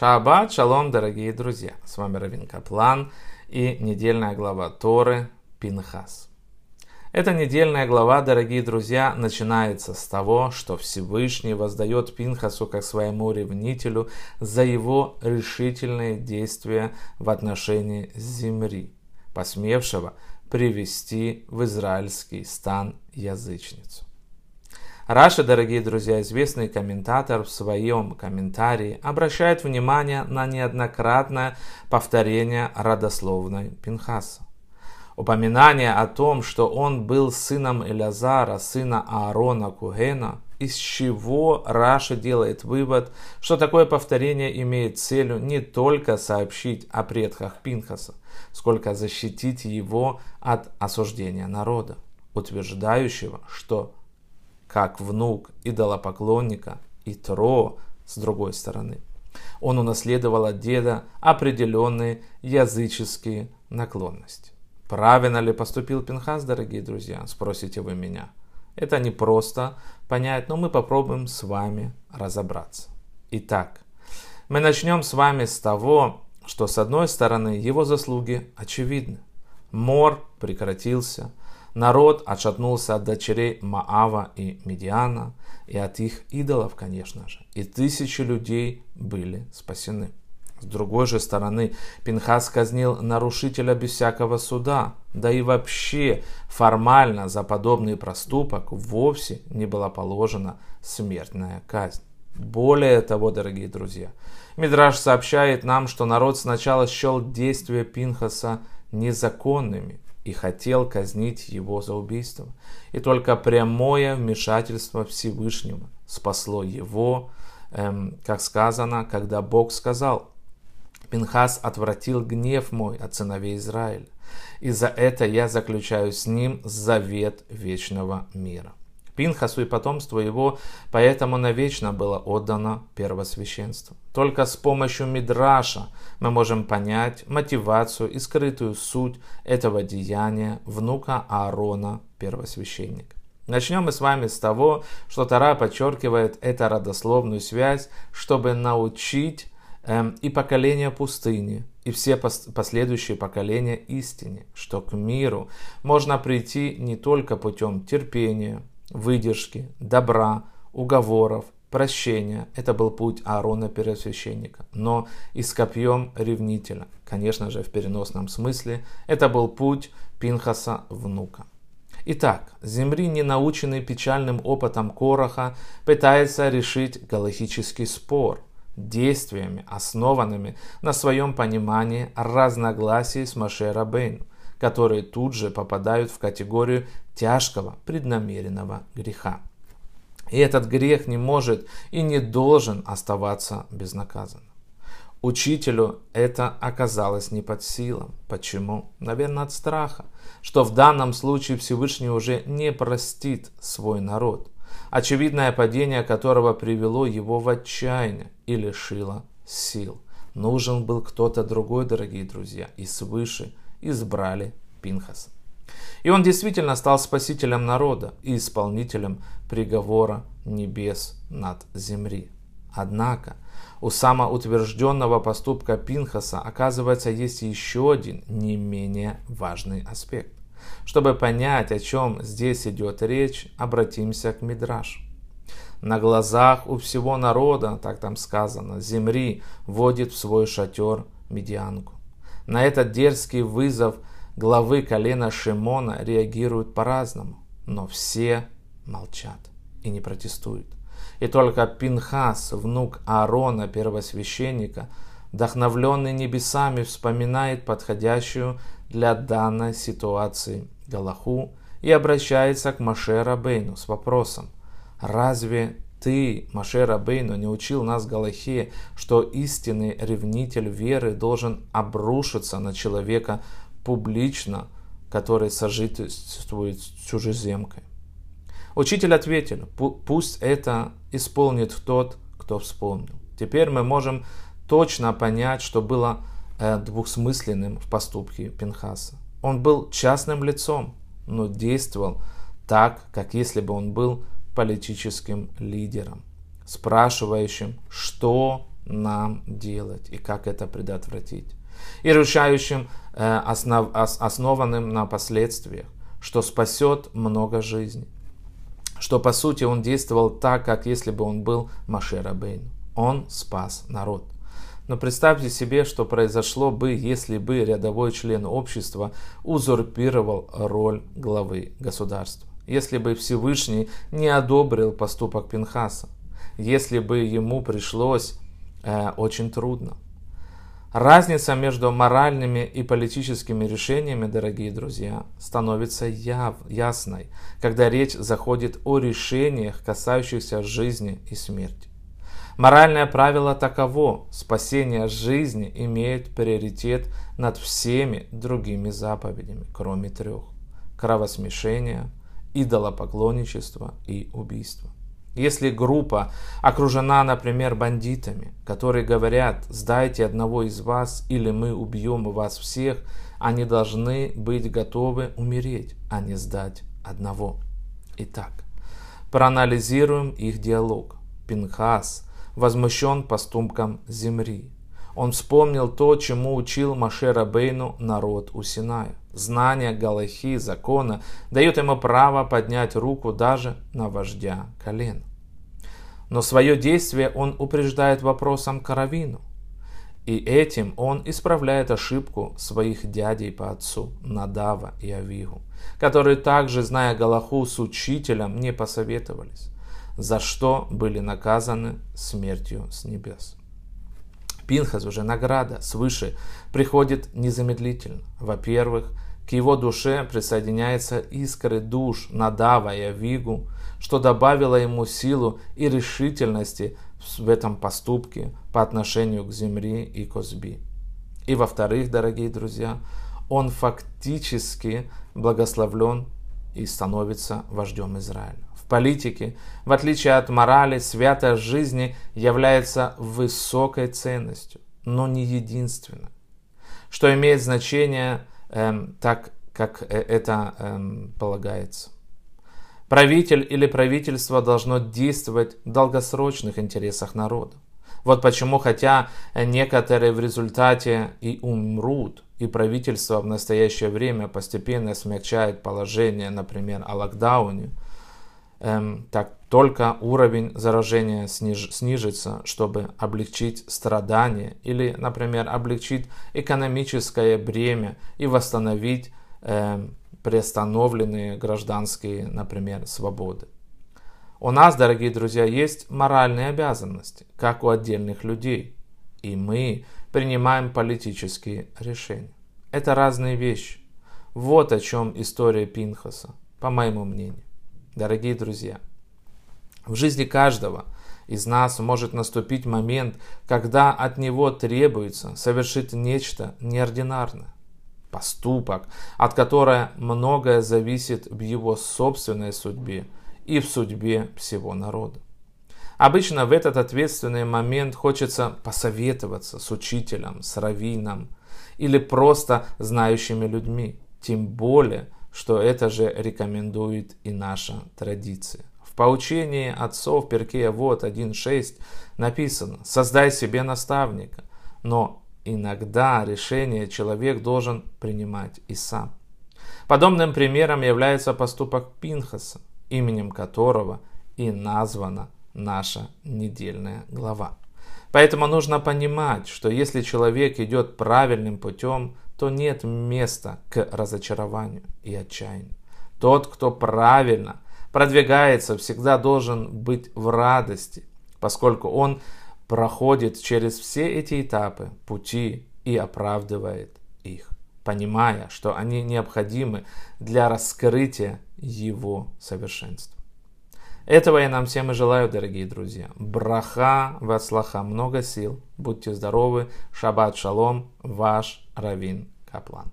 Шаббат, шалом, дорогие друзья! С вами Равин Каплан и недельная глава Торы Пинхас. Эта недельная глава, дорогие друзья, начинается с того, что Всевышний воздает Пинхасу как своему ревнителю за его решительные действия в отношении земли, посмевшего привести в израильский стан язычницу. Раши, дорогие друзья, известный комментатор в своем комментарии обращает внимание на неоднократное повторение родословной Пинхаса. Упоминание о том, что он был сыном Элязара, сына Аарона Когена, из чего Раши делает вывод, что такое повторение имеет целью не только сообщить о предках Пинхаса, сколько защитить его от осуждения народа, утверждающего, что как внук идолопоклонника и Тро с другой стороны. Он унаследовал от деда определенные языческие наклонности. Правильно ли поступил Пинхас, дорогие друзья, спросите вы меня. Это не просто понять, но мы попробуем с вами разобраться. Итак, мы начнем с вами с того, что с одной стороны его заслуги очевидны. Мор прекратился, Народ отшатнулся от дочерей Маава и Медиана, и от их идолов, конечно же. И тысячи людей были спасены. С другой же стороны, Пинхас казнил нарушителя без всякого суда, да и вообще формально за подобный проступок вовсе не была положена смертная казнь. Более того, дорогие друзья, Мидраш сообщает нам, что народ сначала счел действия Пинхаса незаконными, и хотел казнить его за убийство. И только прямое вмешательство Всевышнего спасло его, эм, как сказано, когда Бог сказал, Пинхас отвратил гнев мой от сыновей Израиля, и за это я заключаю с ним завет вечного мира. Пинхасу и потомству его, поэтому навечно было отдано первосвященство. Только с помощью Мидраша мы можем понять мотивацию и скрытую суть этого деяния внука Аарона, первосвященника. Начнем мы с вами с того, что Тара подчеркивает эту родословную связь, чтобы научить эм, и поколение пустыни, и все последующие поколения истине, что к миру можно прийти не только путем терпения, выдержки, добра, уговоров, прощения. Это был путь Аарона первосвященника. Но и с копьем ревнителя, конечно же в переносном смысле, это был путь Пинхаса внука. Итак, Земри, не наученный печальным опытом Короха, пытается решить галахический спор действиями, основанными на своем понимании разногласий с Маше Рабейну которые тут же попадают в категорию тяжкого преднамеренного греха. И этот грех не может и не должен оставаться безнаказанным. Учителю это оказалось не под силам. Почему? Наверное, от страха, что в данном случае Всевышний уже не простит свой народ, очевидное падение которого привело его в отчаяние и лишило сил. Нужен был кто-то другой, дорогие друзья, и свыше избрали Пинхаса. И он действительно стал спасителем народа и исполнителем приговора небес над земли. Однако у самоутвержденного поступка Пинхаса оказывается есть еще один не менее важный аспект. Чтобы понять, о чем здесь идет речь, обратимся к Мидраш. На глазах у всего народа, так там сказано, земли вводит в свой шатер медианку. На этот дерзкий вызов главы колена Шимона реагируют по-разному, но все молчат и не протестуют. И только Пинхас, внук Аарона, первосвященника, вдохновленный небесами, вспоминает подходящую для данной ситуации Галаху и обращается к Маше Рабейну с вопросом, разве ты, Маше Рабейну, не учил нас Галахе, что истинный ревнитель веры должен обрушиться на человека публично, который сожительствует с чужеземкой. Учитель ответил, пусть это исполнит тот, кто вспомнил. Теперь мы можем точно понять, что было э, двухсмысленным в поступке Пинхаса. Он был частным лицом, но действовал так, как если бы он был политическим лидером, спрашивающим, что нам делать и как это предотвратить. И решающим, э, основ, основанным на последствиях, что спасет много жизней. Что по сути он действовал так, как если бы он был Машера Бейн. Он спас народ. Но представьте себе, что произошло бы, если бы рядовой член общества узурпировал роль главы государства. Если бы Всевышний не одобрил поступок Пинхаса. Если бы ему пришлось э, очень трудно. Разница между моральными и политическими решениями, дорогие друзья, становится яв, ясной, когда речь заходит о решениях, касающихся жизни и смерти. Моральное правило таково – спасение жизни имеет приоритет над всеми другими заповедями, кроме трех – кровосмешения, идолопоклонничества и убийства. Если группа окружена, например, бандитами, которые говорят «сдайте одного из вас, или мы убьем вас всех», они должны быть готовы умереть, а не сдать одного. Итак, проанализируем их диалог. Пинхас возмущен поступком земли. Он вспомнил то, чему учил Машера Бейну народ у Синая. Знание Галахи, закона, дает ему право поднять руку даже на вождя колен. Но свое действие он упреждает вопросом Каравину. И этим он исправляет ошибку своих дядей по отцу, Надава и Авигу, которые также, зная Галаху, с учителем не посоветовались, за что были наказаны смертью с небес. Пинхас уже награда свыше приходит незамедлительно. Во-первых, к его душе присоединяются искры душ Надава и Авигу, что добавило ему силу и решительности в этом поступке по отношению к земле и Козби. И во-вторых, дорогие друзья, он фактически благословлен и становится вождем Израиля. В политике, в отличие от морали, святая жизни является высокой ценностью, но не единственной. Что имеет значение Эм, так, как э, это эм, полагается. Правитель или правительство должно действовать в долгосрочных интересах народа. Вот почему, хотя некоторые в результате и умрут, и правительство в настоящее время постепенно смягчает положение, например, о локдауне, так только уровень заражения сниж, снижится, чтобы облегчить страдания или, например, облегчить экономическое бремя и восстановить э, приостановленные гражданские, например, свободы. У нас, дорогие друзья, есть моральные обязанности, как у отдельных людей, и мы принимаем политические решения. Это разные вещи. Вот о чем история Пинхаса, по моему мнению. Дорогие друзья, в жизни каждого из нас может наступить момент, когда от него требуется совершить нечто неординарное. Поступок, от которого многое зависит в его собственной судьбе и в судьбе всего народа. Обычно в этот ответственный момент хочется посоветоваться с учителем, с раввином или просто знающими людьми. Тем более, что это же рекомендует и наша традиция. В поучении отцов Перкея вот 1.6 написано «Создай себе наставника». Но иногда решение человек должен принимать и сам. Подобным примером является поступок Пинхаса, именем которого и названа наша недельная глава. Поэтому нужно понимать, что если человек идет правильным путем, то нет места к разочарованию и отчаянию. Тот, кто правильно продвигается, всегда должен быть в радости, поскольку он проходит через все эти этапы пути и оправдывает их, понимая, что они необходимы для раскрытия его совершенства. Этого я нам всем и желаю, дорогие друзья. Браха, васлаха, много сил. Будьте здоровы. Шаббат шалом. Ваш Равин Каплан.